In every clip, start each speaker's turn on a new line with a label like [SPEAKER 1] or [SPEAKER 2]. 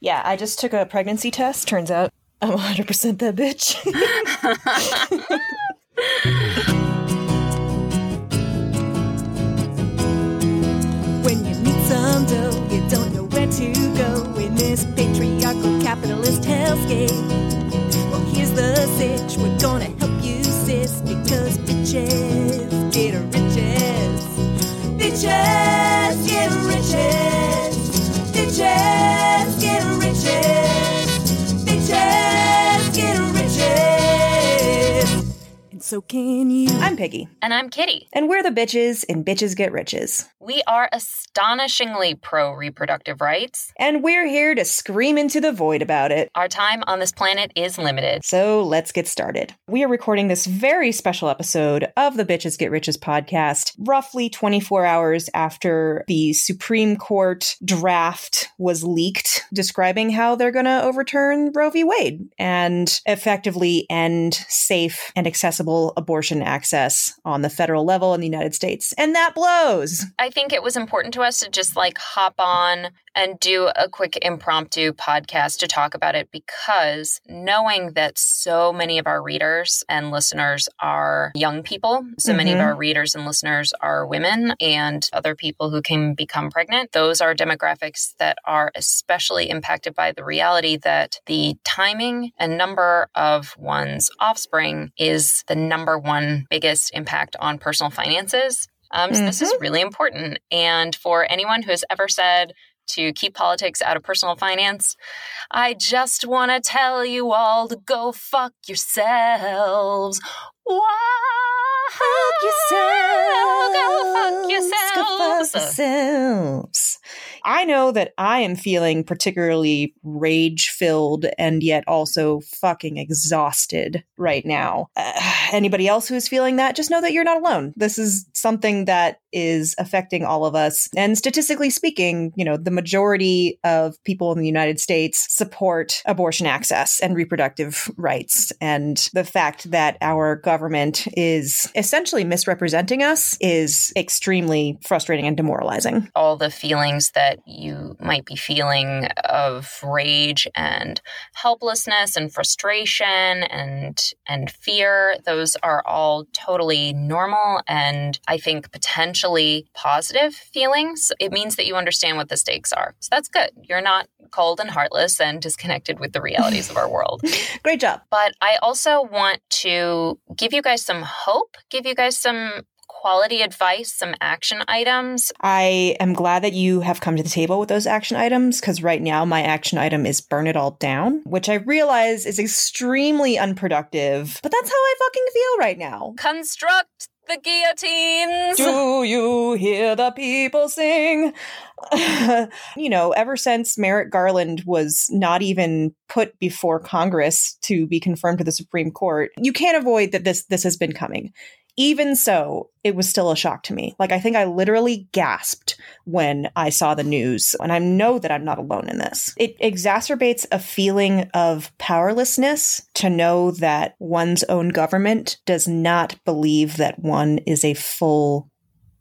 [SPEAKER 1] Yeah, I just took a pregnancy test. Turns out I'm 100% that bitch.
[SPEAKER 2] When you need some dough, you don't know where to go in this patriarchal capitalist hellscape. Well, here's the sitch. We're gonna help you, sis, because bitches get riches. Bitches get riches. So can you.
[SPEAKER 1] I'm Piggy,
[SPEAKER 3] And I'm Kitty.
[SPEAKER 1] and we're the bitches in Bitches Get Riches.
[SPEAKER 3] We are astonishingly pro reproductive rights.
[SPEAKER 1] And we're here to scream into the void about it.
[SPEAKER 3] Our time on this planet is limited.
[SPEAKER 1] So let's get started. We are recording this very special episode of the Bitches Get Riches podcast roughly 24 hours after the Supreme Court draft was leaked describing how they're going to overturn Roe v. Wade and effectively end safe and accessible abortion access on the federal level in the United States. And that blows.
[SPEAKER 3] I think it was important to us to just like hop on and do a quick impromptu podcast to talk about it because knowing that so many of our readers and listeners are young people, so many of
[SPEAKER 1] Mhm.
[SPEAKER 3] our readers and listeners are women and other people who can become pregnant, those are demographics that are especially impacted by the reality that the timing and number of one's offspring is the number one biggest impact on personal finances. Um, so this is really important. And for anyone who has ever said to keep politics out of personal finance, I just want to tell you all to go fuck yourselves. Why? Go fuck yourselves.
[SPEAKER 1] yourselves. I know that I am feeling particularly rage filled and yet also fucking exhausted right now. Uh, anybody else who is feeling that, just know that you're not alone. This is something that is affecting all of us. And statistically speaking, you know, the majority of people in the United States support abortion access and reproductive rights. And the fact that our government is essentially misrepresenting us is extremely frustrating and demoralizing.
[SPEAKER 3] all the feelings that you might be feeling of rage and helplessness and frustration and and fear those are all totally normal and i think potentially positive feelings it means that you understand what the stakes are so that's good you're not cold and heartless and disconnected with the realities of our world
[SPEAKER 1] Great job.
[SPEAKER 3] but I also want to give you guys some hope, give you guys some quality advice, some action items.
[SPEAKER 1] I am glad that you have come to the table with those action items because right now my action item is burn it all down, which I realize is extremely unproductive, but that's how I fucking feel right now.
[SPEAKER 3] Construct the guillotines.
[SPEAKER 1] Do you hear the people sing? you know, ever since Merrick Garland was not even put before Congress to be confirmed to the Supreme Court, you can't avoid that this this has been coming. Even so, it was still a shock to me. Like I think I literally gasped when I saw the news, and I know that I'm not alone in this. It exacerbates a feeling of powerlessness to know that one's own government does not believe that one is a full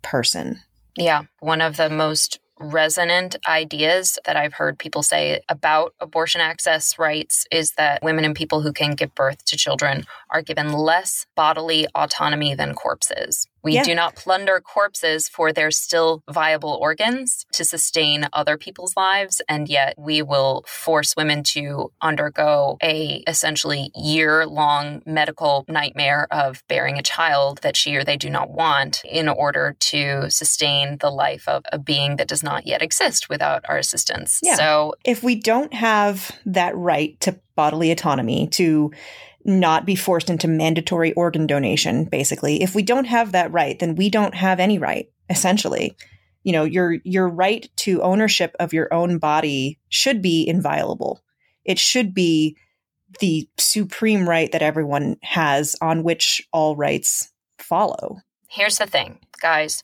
[SPEAKER 1] person.
[SPEAKER 3] Yeah, one of the most resonant ideas that I've heard people say about abortion access rights is that women and people who can give birth to children are given less bodily autonomy than corpses. We
[SPEAKER 1] Yeah.
[SPEAKER 3] do not plunder corpses for their still viable organs to sustain other people's lives and yet we will force women to undergo a essentially year-long medical nightmare of bearing a child that she or they do not want in order to sustain the life of a being that does not yet exist without our assistance.
[SPEAKER 1] Yeah.
[SPEAKER 3] So
[SPEAKER 1] if we don't have that right to bodily autonomy, to not be forced into mandatory organ donation, basically, if we don't have that right, then we don't have any right, essentially. You know, your your right to ownership of your own body should be inviolable. It should be the supreme right that everyone has on which all rights follow.
[SPEAKER 3] Here's the thing, guys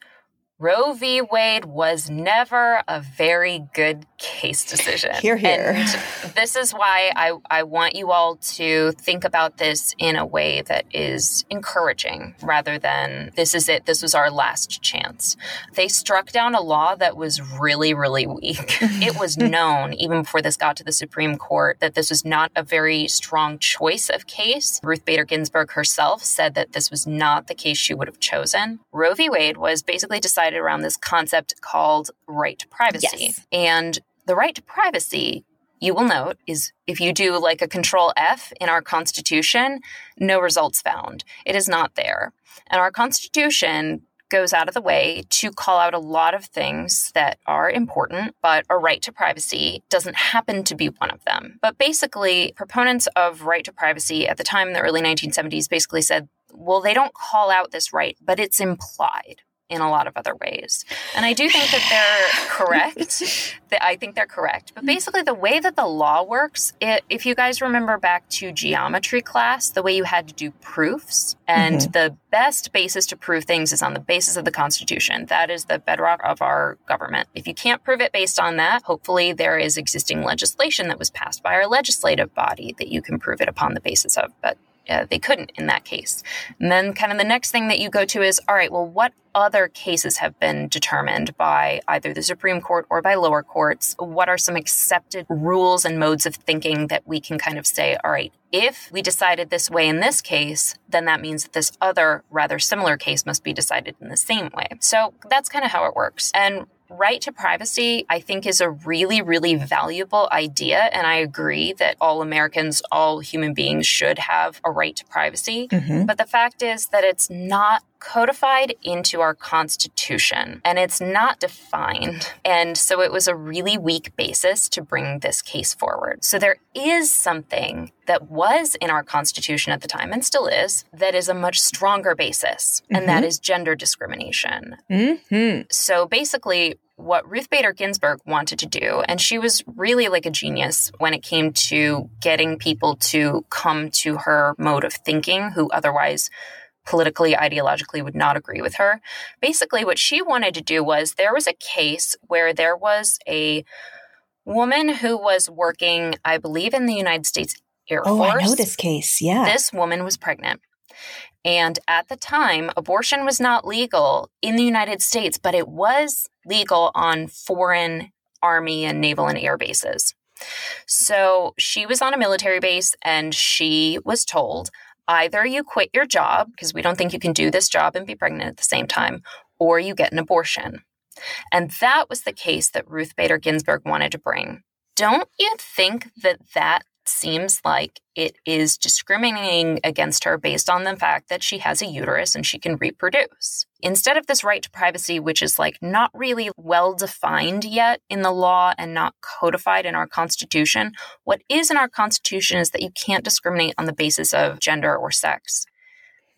[SPEAKER 3] Roe v. Wade was never a very good case decision.
[SPEAKER 1] Here, here.
[SPEAKER 3] And this is why I, I want you all to think about this in a way that is encouraging rather than this is it, this was our last chance. They struck down a law that was really, really weak. it was known, even before this got to the Supreme Court, that this was not a very strong choice of case. Ruth Bader Ginsburg herself said that this was not the case she would have chosen. Roe v. Wade was basically decided around this concept called right to privacy.
[SPEAKER 1] Yes.
[SPEAKER 3] And the right to privacy, you will note, is if you do like a control F in our Constitution, no results found. It is not there. And our Constitution goes out of the way to call out a lot of things that are important, but a right to privacy doesn't happen to be one of them. But basically, proponents of right to privacy at the time in the early 1970s basically said, well, they don't call out this right, but it's implied in a lot of other ways. And I do think that they're correct. that I think they're correct. But basically, the way that the law works, it, if you guys remember back to geometry class, the way you had to do proofs, and mm-hmm. the best basis to prove things is on the basis of the Constitution. That is the bedrock of our government. If you can't prove it based on that, hopefully there is existing legislation that was passed by our legislative body that you can prove it upon the basis of. But uh, they couldn't in that case. And then, kind of, the next thing that you go to is all right, well, what other cases have been determined by either the Supreme Court or by lower courts? What are some accepted rules and modes of thinking that we can kind of say, all right, if we decided this way in this case, then that means that this other rather similar case must be decided in the same way. So that's kind of how it works. And right to privacy, I think, is a really, really valuable idea. And I agree that all Americans, all human beings should have a right to privacy. Mm-hmm. But the fact is that it's not codified into our Constitution and it's not defined. And so it was a really weak basis to bring this case forward. So there is something that was in our Constitution at the time and still is that is a much stronger basis, mm-hmm. and that mm-hmm. is gender discrimination. Mm-hmm. So basically, what Ruth Bader Ginsburg wanted to do, and she was really like a genius when it came to getting people to come to her mode of thinking who otherwise politically, ideologically would not agree with her. Basically, what she wanted to do was there was a case where there was a woman who was working, I believe, in the United States Air Force.
[SPEAKER 1] Oh, I know this case. Yeah.
[SPEAKER 3] This woman was pregnant. And at the time, abortion was not legal in the United States, but it was legal on foreign army and naval and air bases. So she was on a military base and she was told, either you quit your job because we don't think you can do this job and be pregnant at the same time, or you get an abortion. And that was the case that Ruth Bader Ginsburg wanted to bring. Don't you think that that seems like it is discriminating against her based on the fact that she has a uterus and she can reproduce. Instead of this right to privacy, which is like not really well defined yet in the law and not codified in our Constitution, what is in our Constitution is that you can't discriminate on the basis of gender or sex.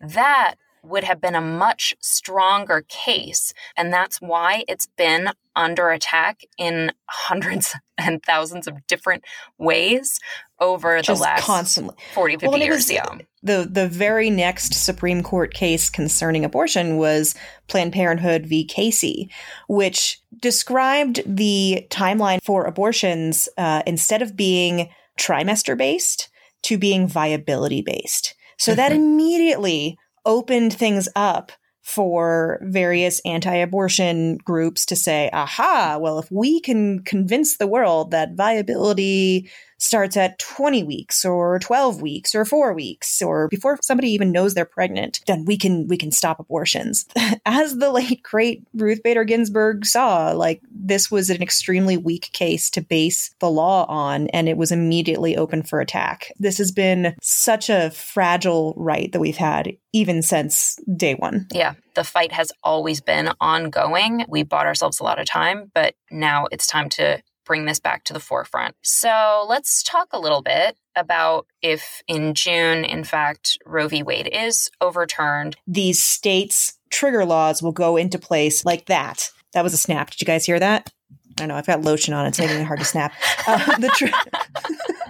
[SPEAKER 3] That would have been a much stronger case. And that's why it's been under attack in hundreds and thousands of different ways over
[SPEAKER 1] Just
[SPEAKER 3] the last
[SPEAKER 1] constantly
[SPEAKER 3] 40, 50 well, years. Yeah.
[SPEAKER 1] The, the very next Supreme Court case concerning abortion was Planned Parenthood v. Casey, which described the timeline for abortions uh, instead of being trimester based to being viability based. So mm-hmm. that immediately opened things up for various anti abortion groups to say, aha, well, if we can convince the world that viability starts at 20 weeks or 12 weeks or 4 weeks or before somebody even knows they're pregnant then we can we can stop abortions. As the late great Ruth Bader Ginsburg saw like this was an extremely weak case to base the law on and it was immediately open for attack. This has been such a fragile right that we've had even since day 1
[SPEAKER 3] yeah the fight has always been ongoing. We bought ourselves a lot of time but now it's time to bring this back to the forefront. So let's talk a little bit about if in June, in fact, Roe v. Wade is overturned.
[SPEAKER 1] These states' trigger laws will go into place like that. That was a snap. Did you guys hear that? I don't know. I've got lotion on. It's making it hard to snap. Uh, the, tr-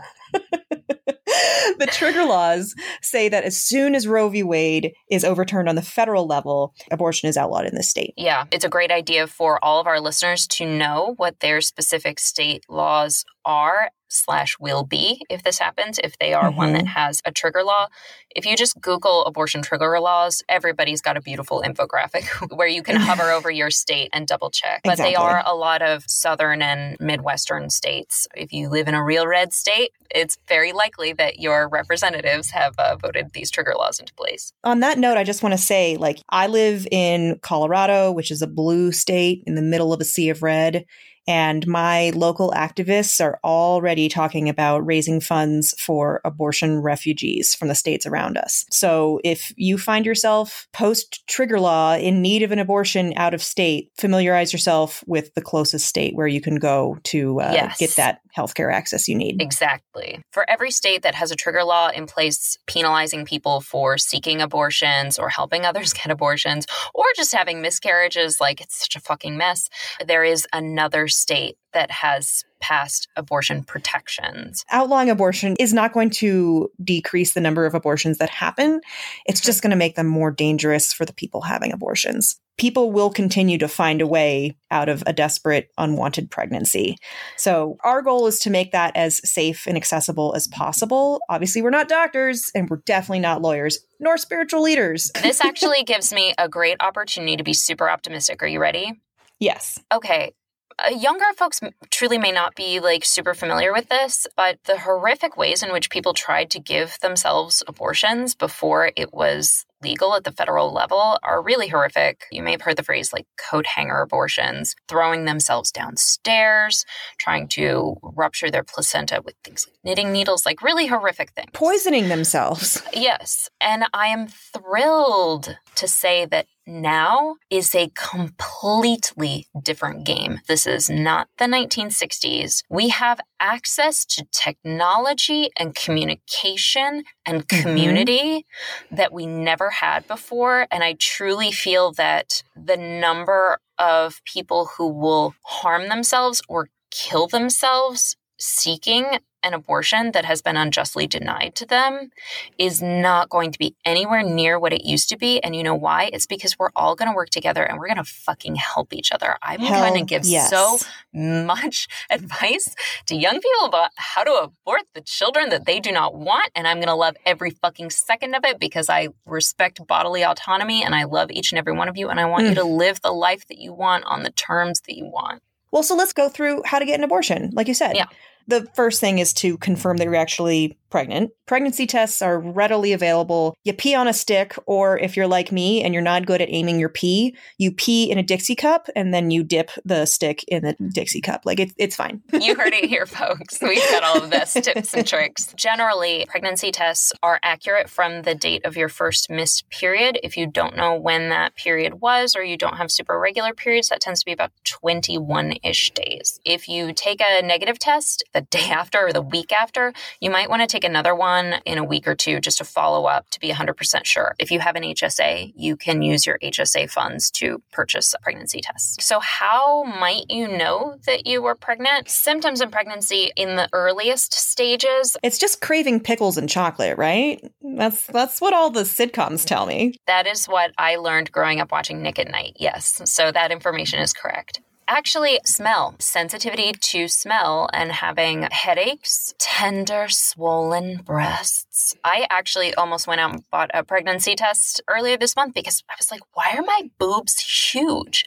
[SPEAKER 1] the trigger laws say that as soon as Roe v. Wade is overturned on the federal level, abortion is outlawed in the state.
[SPEAKER 3] Yeah, it's a great idea for all of our listeners to know what their specific state laws are slash will be if this happens if they are mm-hmm. one that mm-hmm. has a trigger law if you just google abortion trigger laws everybody's got a beautiful infographic where you can hover over your state and double check but exactly. they are a lot of southern and midwestern states if you live in a real red state it's very likely that your representatives have uh, voted these trigger laws into place
[SPEAKER 1] on that note i just want to say like i live in colorado which is a blue state in the middle of a sea of red and my local activists are already talking about raising funds for abortion refugees from the states around us. So if you find yourself post trigger law in need of an abortion out of state, familiarize yourself with the closest state where you can go to uh, yes. get that healthcare access you need.
[SPEAKER 3] Exactly. For every state that has a trigger law in place penalizing people for seeking abortions or helping others get abortions or just having miscarriages, like it's such a fucking mess, there is another state that has passed abortion protections.
[SPEAKER 1] Outlawing abortion is not going to decrease the number of abortions that happen. It's just going to make them more dangerous for the people having abortions. People will continue to find a way out of a desperate, unwanted pregnancy. So, our goal is to make that as safe and accessible as possible. Obviously, we're not doctors and we're definitely not lawyers nor spiritual leaders.
[SPEAKER 3] this actually gives me a great opportunity to be super optimistic. Are you ready?
[SPEAKER 1] Yes.
[SPEAKER 3] Okay Uh, younger folks truly may not be like super familiar with this, but the horrific ways in which people tried to give themselves abortions before it was legal at the federal level are really horrific. You may have heard the phrase like coat hanger abortions, throwing themselves downstairs, trying to rupture their placenta with things like knitting needles, like really horrific things.
[SPEAKER 1] Poisoning themselves.
[SPEAKER 3] Yes. And I am thrilled to say that now is a completely different game. This is not the 1960s. We have access to technology and communication and mm-hmm. community mm-hmm. that we never had before. And I truly feel that the number of people who will harm themselves or kill themselves seeking an abortion that has been unjustly denied to them is not going to be anywhere near what it used to be. And you know why? It's because we're all going to work together and we're going to fucking help each other. I'm going to give yes. so much advice to young people about how to abort the children that they do not want. And I'm going to love every fucking second of it because I respect bodily autonomy and I love each and every one of you. And I want mm. you to live the life that you want on the terms that you want.
[SPEAKER 1] Well, so let's go through how to get an abortion, like you said.
[SPEAKER 3] Yeah.
[SPEAKER 1] The first thing is to confirm that you're actually pregnant. Pregnancy tests are readily available. You pee on a stick, or if you're like me and you're not good at aiming your pee, you pee in a Dixie cup and then you dip the stick in the mm. Dixie cup. Like it, it's fine.
[SPEAKER 3] you heard it here, folks. We've got all of this tips and tricks. Generally, pregnancy tests are accurate from the date of your first missed period. If you don't know when that period was or you don't have super regular periods, that tends to be about 21 ish days. If you take a negative test the day after or the week after, you might want to take another one in a week or two just to follow up to be 100% sure. If you have an HSA, you can use your HSA funds to purchase a pregnancy test. So, how might you know that you were pregnant? Symptoms in pregnancy in the earliest stages.
[SPEAKER 1] It's just craving pickles and chocolate, right? That's that's what all the sitcoms tell me.
[SPEAKER 3] That is what I learned growing up watching Nick at Nite. Yes. So that information is correct. Actually, smell, sensitivity to smell, and having headaches, tender, swollen breasts. I actually almost went out and bought a pregnancy test earlier this month because I was like, why are my boobs huge?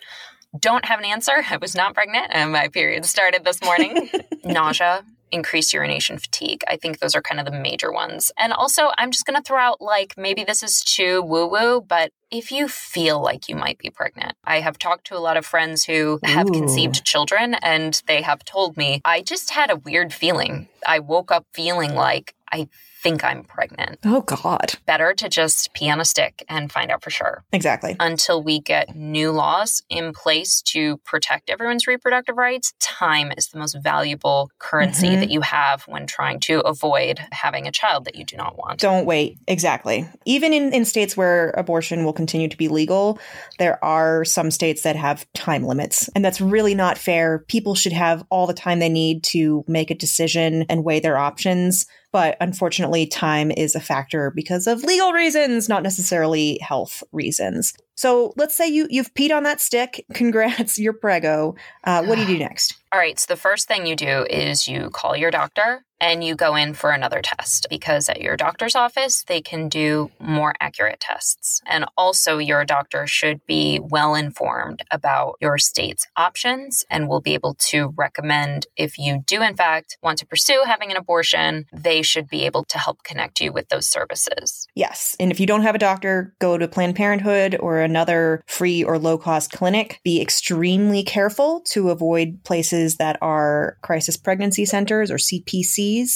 [SPEAKER 3] Don't have an answer. I was not pregnant and my period started this morning. Nausea, increased urination fatigue. I think those are kind of the major ones. And also, I'm just going to throw out like maybe this is too woo woo, but if you feel like you might be pregnant, I have talked to a lot of friends who have Ooh. conceived children and they have told me, I just had a weird feeling. I woke up feeling like I think I'm pregnant.
[SPEAKER 1] Oh, God.
[SPEAKER 3] Better to just pee on a stick and find out for sure.
[SPEAKER 1] Exactly.
[SPEAKER 3] Until we get new laws in place to protect everyone's reproductive rights, time is the most valuable currency mm-hmm. that you have when trying to avoid having a child that you do not want.
[SPEAKER 1] Don't wait. Exactly. Even in, in states where abortion will continue to be legal, there are some states that have time limits. And that's really not fair. People should have all the time they need to make a decision and weigh their options. But unfortunately, time is a factor because of legal reasons, not necessarily health reasons. So let's say you you've peed on that stick. Congrats, you're prego. Uh, what do you do next?
[SPEAKER 3] All right. So the first thing you do is you call your doctor and you go in for another test because at your doctor's office, they can do more accurate tests. And also, your doctor should be well informed about your state's options and will be able to recommend if you do, in fact, want to pursue having an abortion, they should be able to help connect you with those services.
[SPEAKER 1] Yes. And if you don't have a doctor, go to Planned Parenthood or another free or low cost clinic. Be extremely careful to avoid places that are crisis pregnancy centers or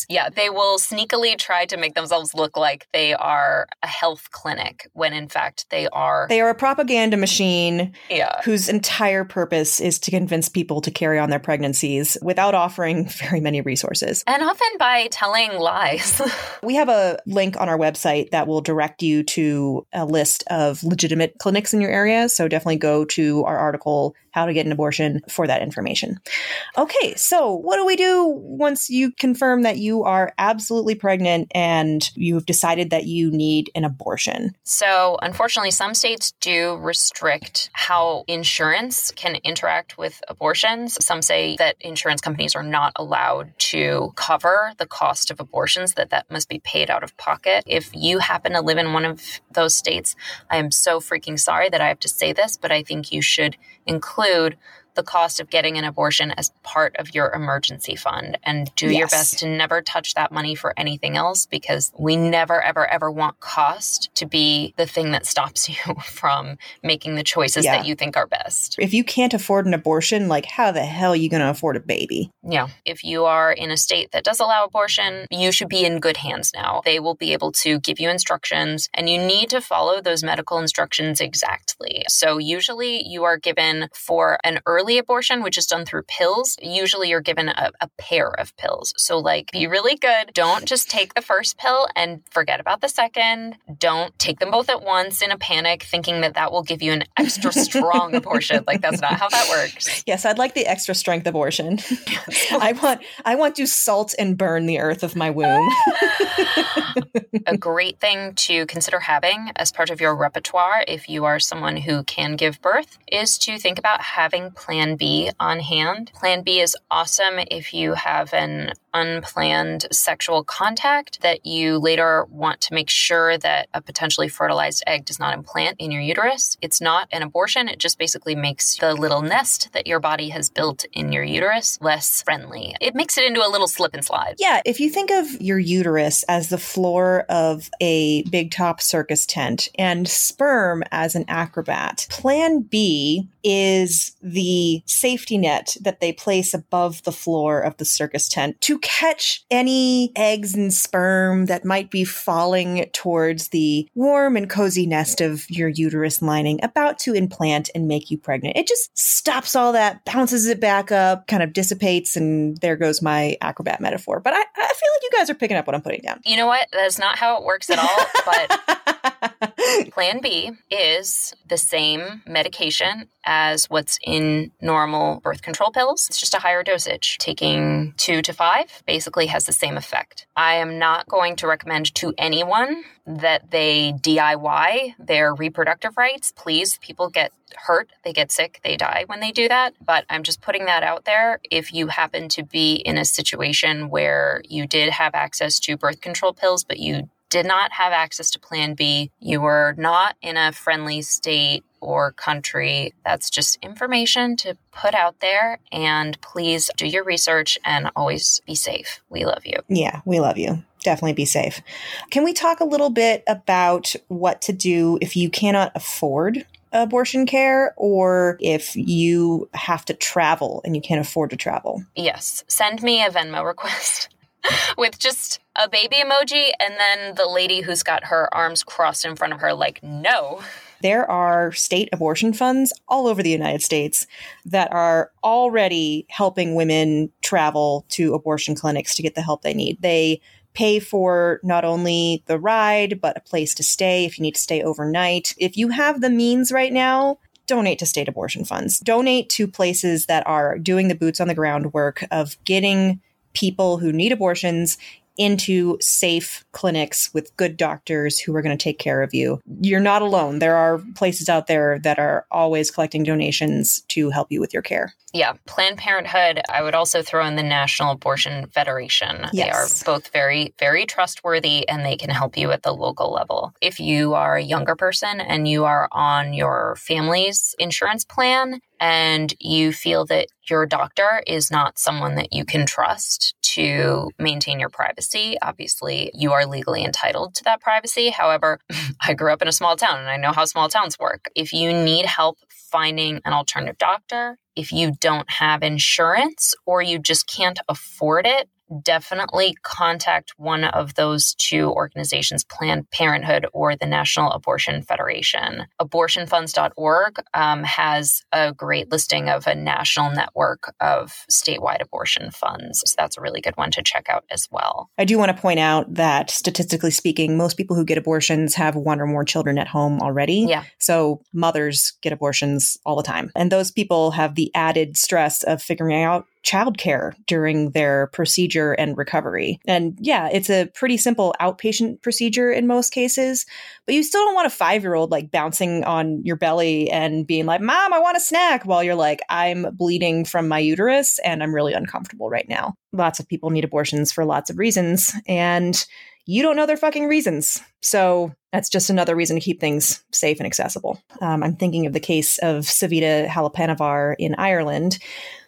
[SPEAKER 3] Yeah, they will sneakily try to make themselves look like they are a health clinic when in fact they are.
[SPEAKER 1] They are a propaganda machine
[SPEAKER 3] yeah.
[SPEAKER 1] whose entire purpose is to convince people to carry on their pregnancies without offering very many resources.
[SPEAKER 3] And often by telling lies.
[SPEAKER 1] we have a link on our website that will direct you to a list of legitimate clinics in your area. So definitely go to our article, How to Get an Abortion, for that information. Okay, so what do we do once you confirm that you are absolutely pregnant and you've decided that you need an abortion?
[SPEAKER 3] So, unfortunately, some states do restrict how insurance can interact with abortions. Some say that insurance companies are not allowed to cover the cost of abortions, that that must be paid out of pocket. If you happen to live in one of those states, I am so freaking sorry that I have to say this, but I think you should include include the cost of getting an abortion as part of your emergency fund and do yes. your best to never touch that money for anything else because we never, ever, ever want cost to be the thing that stops you from making the choices yeah. that you think are best.
[SPEAKER 1] If you can't afford an abortion, like how the hell are you going to afford a baby?
[SPEAKER 3] Yeah. If you are in a state that does allow abortion, you should be in good hands now. They will be able to give you instructions and you need to follow those medical instructions exactly. So usually you are given for an early early abortion, which is done through pills, usually you're given a, a pair of pills. So, like, be really good. Don't just take the first pill and forget about the second. Don't take them both at once in a panic, thinking that that will give you an extra strong abortion. Like, that's not how that works.
[SPEAKER 1] Yes, I'd like the extra strength abortion. I want, I want to salt and burn the earth of my womb.
[SPEAKER 3] a great thing to consider having as part of your repertoire, if you are someone who can give birth, is to think about having plans Plan B on hand. Plan B is awesome if you have an unplanned sexual contact that you later want to make sure that a potentially fertilized egg does not implant in your uterus. It's not an abortion, it just basically makes the little nest that your body has built in your uterus less friendly. It makes it into a little slip and slide.
[SPEAKER 1] Yeah, if you think of your uterus as the floor of a big top circus tent and sperm as an acrobat, Plan B is the safety net that they place above the floor of the circus tent to catch any eggs and sperm that might be falling towards the warm and cozy nest of your uterus lining about to implant and make you pregnant. It just stops all that, bounces it back up, kind of dissipates, and there goes my acrobat metaphor. But I, I feel like you guys are picking up what I'm putting down.
[SPEAKER 3] You know what? That's not how it works at all. But Plan B is the same medication as what's in normal birth control pills. It's just a higher dosage. Taking two to five basically has the same effect. I am not going to recommend to anyone that they DIY their reproductive rights. Please, people get hurt, they get sick, they die when they do that. But I'm just putting that out there. If you happen to be in a situation where you did have access to birth control pills, but you did not have access to Plan B, you were not in a friendly state or country. That's just information to put out there. And please do your research and always be safe. We love you.
[SPEAKER 1] Yeah, we love you. Definitely be safe. Can we talk a little bit about what to do if you cannot afford abortion care or if you have to travel and you can't afford to travel?
[SPEAKER 3] Yes. Send me a Venmo request. with just a baby emoji and then the lady who's got her arms crossed in front of her, like, no.
[SPEAKER 1] There are state abortion funds all over the United States that are already helping women travel to abortion clinics to get the help they need. They pay for not only the ride, but a place to stay if you need to stay overnight. If you have the means right now, donate to state abortion funds. Donate to places that are doing the boots on the ground work of getting people who need abortions into safe clinics with good doctors who are going to take care of you. You're not alone. There are places out there that are always collecting donations to help you with your care.
[SPEAKER 3] Yeah, Planned Parenthood. I would also throw in the National Abortion Federation. Yes. They are both very, very trustworthy and they can help you at the local level. If you are a younger person and you are on your family's insurance plan and you feel that your doctor is not someone that you can trust to maintain your privacy, obviously you are legally entitled to that privacy. However, I grew up in a small town and I know how small towns work. If you need help finding an alternative doctor, if you don't have insurance or you just can't afford it, definitely contact one of those two organizations, Planned Parenthood or the National Abortion Federation. Abortionfunds.org um, has a great listing of a national network of statewide abortion funds. So that's a really good one to check out as well.
[SPEAKER 1] I do want to point out that statistically speaking, most people who get abortions have one or more children at home already.
[SPEAKER 3] Yeah.
[SPEAKER 1] So mothers get abortions all the time. And those people have the added stress of figuring out childcare during their procedure and recovery. And yeah, it's a pretty simple outpatient procedure in most cases, but you still don't want a five year old like bouncing on your belly and being like, Mom, I want a snack while you're like, I'm bleeding from my uterus and I'm really uncomfortable right now. Lots of people need abortions for lots of reasons. And you don't know their fucking reasons. So that's just another reason to keep things safe and accessible. Um, I'm thinking of the case of Savita Halappanavar in Ireland.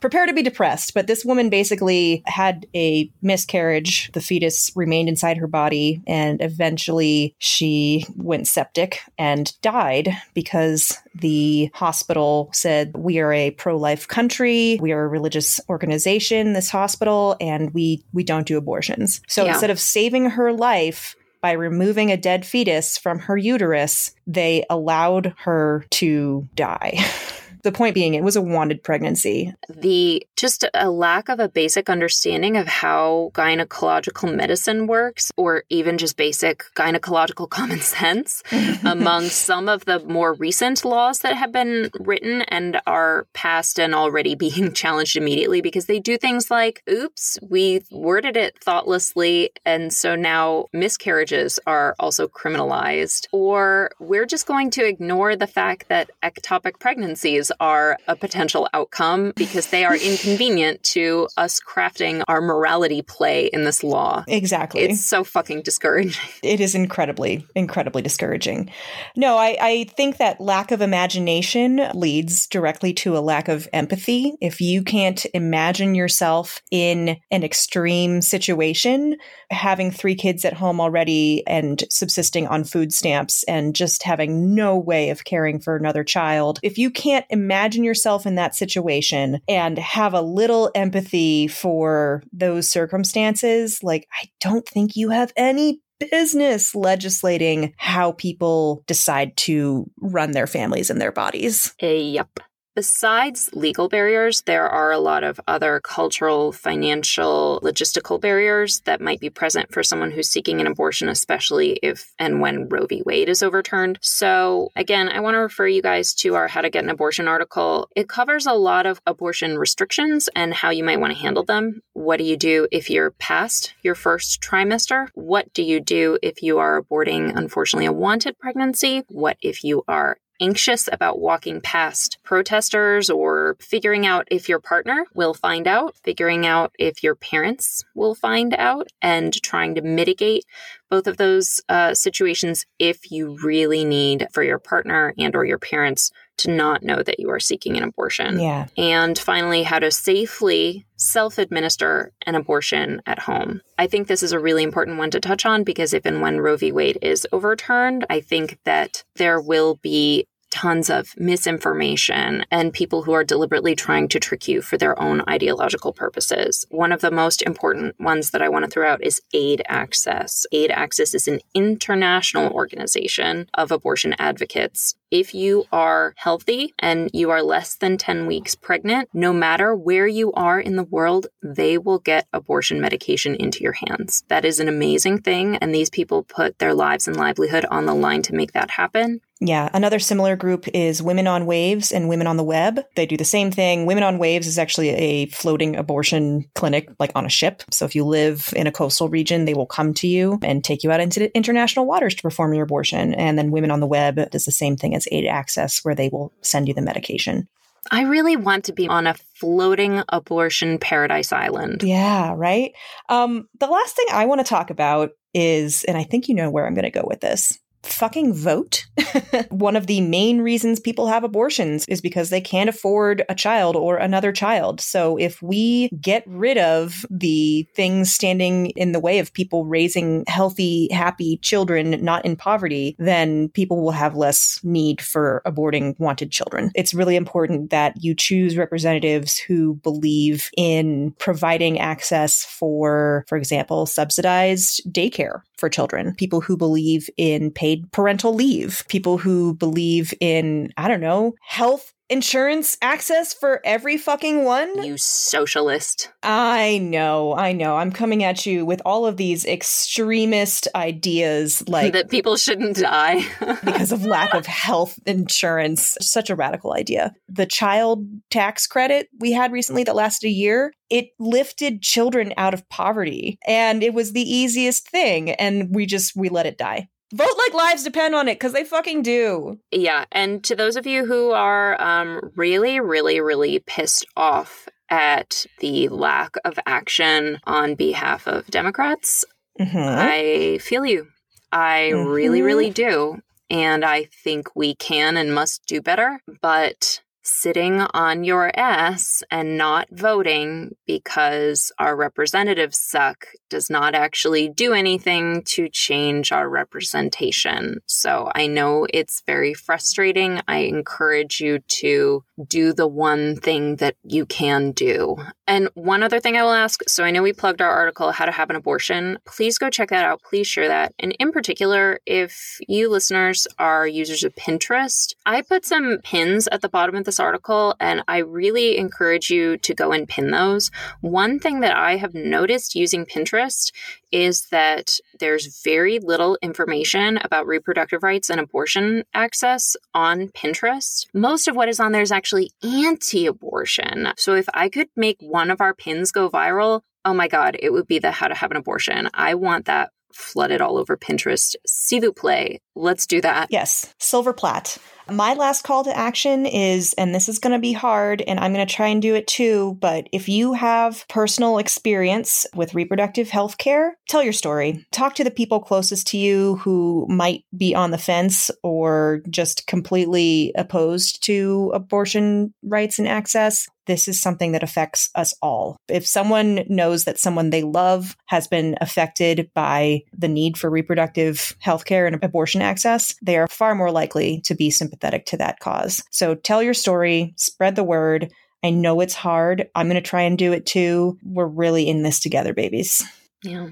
[SPEAKER 1] Prepare to be depressed, but this woman basically had a miscarriage. The fetus remained inside her body, and eventually she went septic and died because the hospital said, We are a pro life country, we are a religious organization, this hospital, and we, we don't do abortions. So yeah. instead of saving her life, by removing a dead fetus from her uterus, they allowed her to die. The point being, it was a wanted pregnancy.
[SPEAKER 3] The just a lack of a basic understanding of how gynecological medicine works, or even just basic gynecological common sense among some of the more recent laws that have been written and are passed and already being challenged immediately because they do things like, oops, we worded it thoughtlessly. And so now miscarriages are also criminalized. Or we're just going to ignore the fact that ectopic pregnancies are a potential outcome because they are inconvenient to us crafting our morality play in this law.
[SPEAKER 1] Exactly.
[SPEAKER 3] It's so fucking discouraging.
[SPEAKER 1] It is incredibly, incredibly discouraging. No, I, I think that lack of imagination leads directly to a lack of empathy. If you can't imagine yourself in an extreme situation, having three kids at home already and subsisting on food stamps and just having no way of caring for another child, if you can't imagine yourself in that situation and have a little empathy for those circumstances, like, I don't think you have any business legislating how people decide to run their families and their bodies.
[SPEAKER 3] Yep. Besides legal barriers, there are a lot of other cultural, financial, logistical barriers that might be present for someone who's seeking an abortion, especially if and when Roe v. Wade is overturned. So, again, I want to refer you guys to our How to Get an Abortion article. It covers a lot of abortion restrictions and how you might want to handle them. What do you do if you're past your first trimester? What do you do if you are aborting, unfortunately, a wanted pregnancy? What if you are anxious about walking past protesters or figuring out if your partner will find out, figuring out if your parents will find out, and trying to mitigate both of those uh, situations if you really need for your partner and or your parents to not know that you are seeking an abortion.
[SPEAKER 1] Yeah.
[SPEAKER 3] And finally, how to safely self administer an abortion at home. I think this is a really important one to touch on because if and when Roe v. Wade is overturned, I think that there will be tons of misinformation and people who are deliberately trying to trick you for their own ideological purposes. One of the most important ones that I want to throw out is Aid Access. Aid Access is an international organization of abortion advocates if you are healthy and you are less than 10 weeks pregnant, no matter where you are in the world, they will get abortion medication into your hands. That is an amazing thing. And these people put their lives and livelihood on the line to make that happen.
[SPEAKER 1] Yeah, another similar group is Women on Waves and Women on the Web. They do the same thing. Women on Waves is actually a floating abortion clinic, like on a ship. So if you live in a coastal region, they will come to you and take you out into international waters to perform your abortion. And then Women on the Web does the same thing as Aid Access, where they will send you the medication.
[SPEAKER 3] I really want to be on a floating abortion paradise island.
[SPEAKER 1] Yeah, right. Um, the last thing I want to talk about is, and I think you know where I'm going to go with this fucking vote. One of the main reasons people have abortions is because they can't afford a child or another child. So if we get rid of the things standing in the way of people raising healthy, happy children not in poverty, then people will have less need for aborting wanted children. It's really important that you choose representatives who believe in providing access for, for example, subsidized daycare for children, people who believe in paid parental leave, people who believe in, I don't know, health insurance access for every fucking one?
[SPEAKER 3] You socialist.
[SPEAKER 1] I know, I know. I'm coming at you with all of these extremist ideas like
[SPEAKER 3] that people shouldn't die
[SPEAKER 1] because of lack of health insurance. Such a radical idea. The child tax credit we had recently that lasted a year, it lifted children out of poverty and it was the easiest thing and we just we let it die. Vote like lives depend on it because they fucking do.
[SPEAKER 3] Yeah. And to those of you who are um, really, really, really pissed off at the lack of action on behalf of Democrats, mm-hmm. I feel you. I mm-hmm. really, really do. And I think we can and must do better. But sitting on your ass and not voting because our representatives suck does not actually do anything to change our representation. So I know it's very frustrating. I encourage you to do the one thing that you can do. And one other thing I will ask so I know we plugged our article, How to Have an Abortion. Please go check that out. Please share that. And in particular, if you listeners are users of Pinterest, I put some pins at the bottom of this article, and I really encourage you to go and pin those. One thing that I have noticed using Pinterest is that there's very little information about reproductive rights and abortion access on Pinterest. Most of what is on there is actually anti abortion. So if I could make one of our pins go viral, oh my God, it would be the how to have an abortion. I want that flooded all over Pinterest. Vous plaît, let's do that.
[SPEAKER 1] Yes, silver plat. My last call to action is, and this is going to be hard, and I'm going to try and do it too, but if you have personal experience with reproductive health care, tell your story. Talk to the people closest to you who might be on the fence or just completely opposed to abortion rights and access this is something that affects us all. If someone knows that someone they love has been affected by the need for reproductive health care and abortion access, they are far more likely to be sympathetic to that cause. So tell your story, spread the word. I know it's hard. I'm going to try and do it too. We're really in this together, babies.
[SPEAKER 3] Yeah.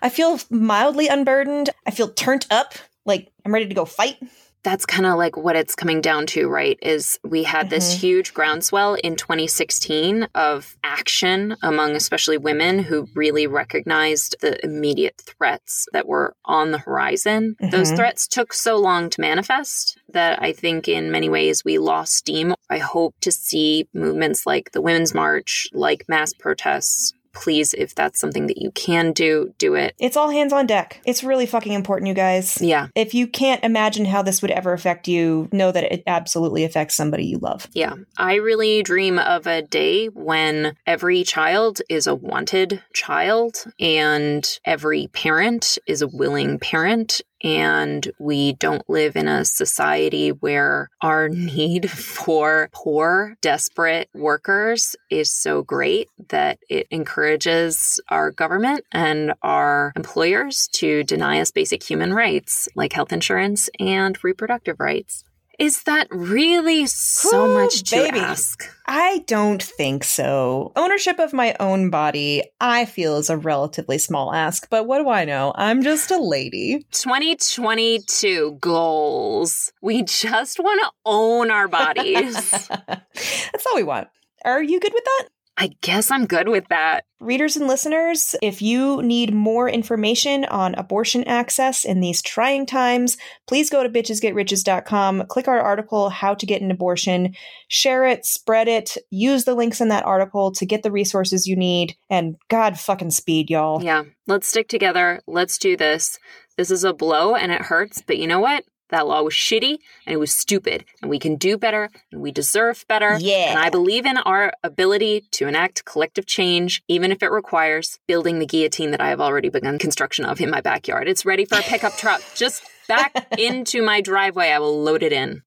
[SPEAKER 1] I feel mildly unburdened. I feel turned up, like I'm ready to go fight
[SPEAKER 3] that's kind of like what it's coming down to, right? Is we had mm-hmm. this huge groundswell in 2016 of action among especially women who really recognized the immediate threats that were on the horizon. Mm-hmm. Those threats took so long to manifest that I think in many ways we lost steam. I hope to see movements like the Women's March, like mass protests, please, if that's something that you can do, do it.
[SPEAKER 1] It's all hands on deck. It's really fucking important, you guys.
[SPEAKER 3] Yeah.
[SPEAKER 1] If you can't imagine how this would ever affect you, know that it absolutely affects somebody you love.
[SPEAKER 3] Yeah. I really dream of a day when every child is a wanted child and every parent is a willing parent and we don't live in a society where our need for poor, desperate workers is so great that it encourages our government and our employers to deny us basic human rights like health insurance and reproductive rights. Is that really so Ooh, much to baby. ask?
[SPEAKER 1] I don't think so. Ownership of my own body, I feel, is a relatively small ask, but what do I know? I'm just a lady.
[SPEAKER 3] 2022 goals. We just want to own our bodies.
[SPEAKER 1] That's all we want. Are you good with that?
[SPEAKER 3] I guess I'm good with that.
[SPEAKER 1] Readers and listeners, if you need more information on abortion access in these trying times, please go to bitchesgetriches.com, click our article, How to Get an Abortion, share it, spread it, use the links in that article to get the resources you need, and God fucking speed, y'all.
[SPEAKER 3] Yeah, let's stick together. Let's do this. This is a blow and it hurts, but you know what? That law was shitty and it was stupid, and we can do better and we deserve better.
[SPEAKER 1] Yeah.
[SPEAKER 3] And I believe in our ability to enact collective change, even if it requires building the guillotine that I have already begun construction of in my backyard. It's ready for a pickup truck. Just back into my driveway. I will load it in.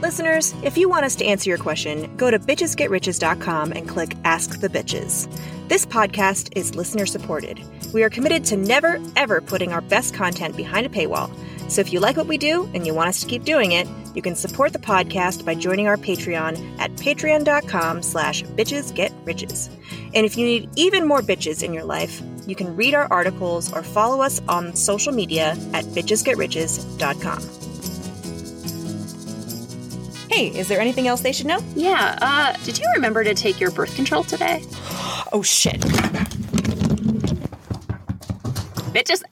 [SPEAKER 1] Listeners, if you want us to answer your question, go to bitchesgetriches.com and click Ask the Bitches. This podcast is listener supported. We are committed to never, ever putting our best content behind a paywall. So if you like what we do and you want us to keep doing it, you can support the podcast by joining our Patreon at patreon.com slash bitchesgetriches. And if you need even more bitches in your life, you can read our articles or follow us on social media at bitchesgetriches.com. Hey, is there anything else they should know?
[SPEAKER 3] Yeah, uh, did you remember to take your birth control today?
[SPEAKER 1] Oh shit.
[SPEAKER 3] Bitches,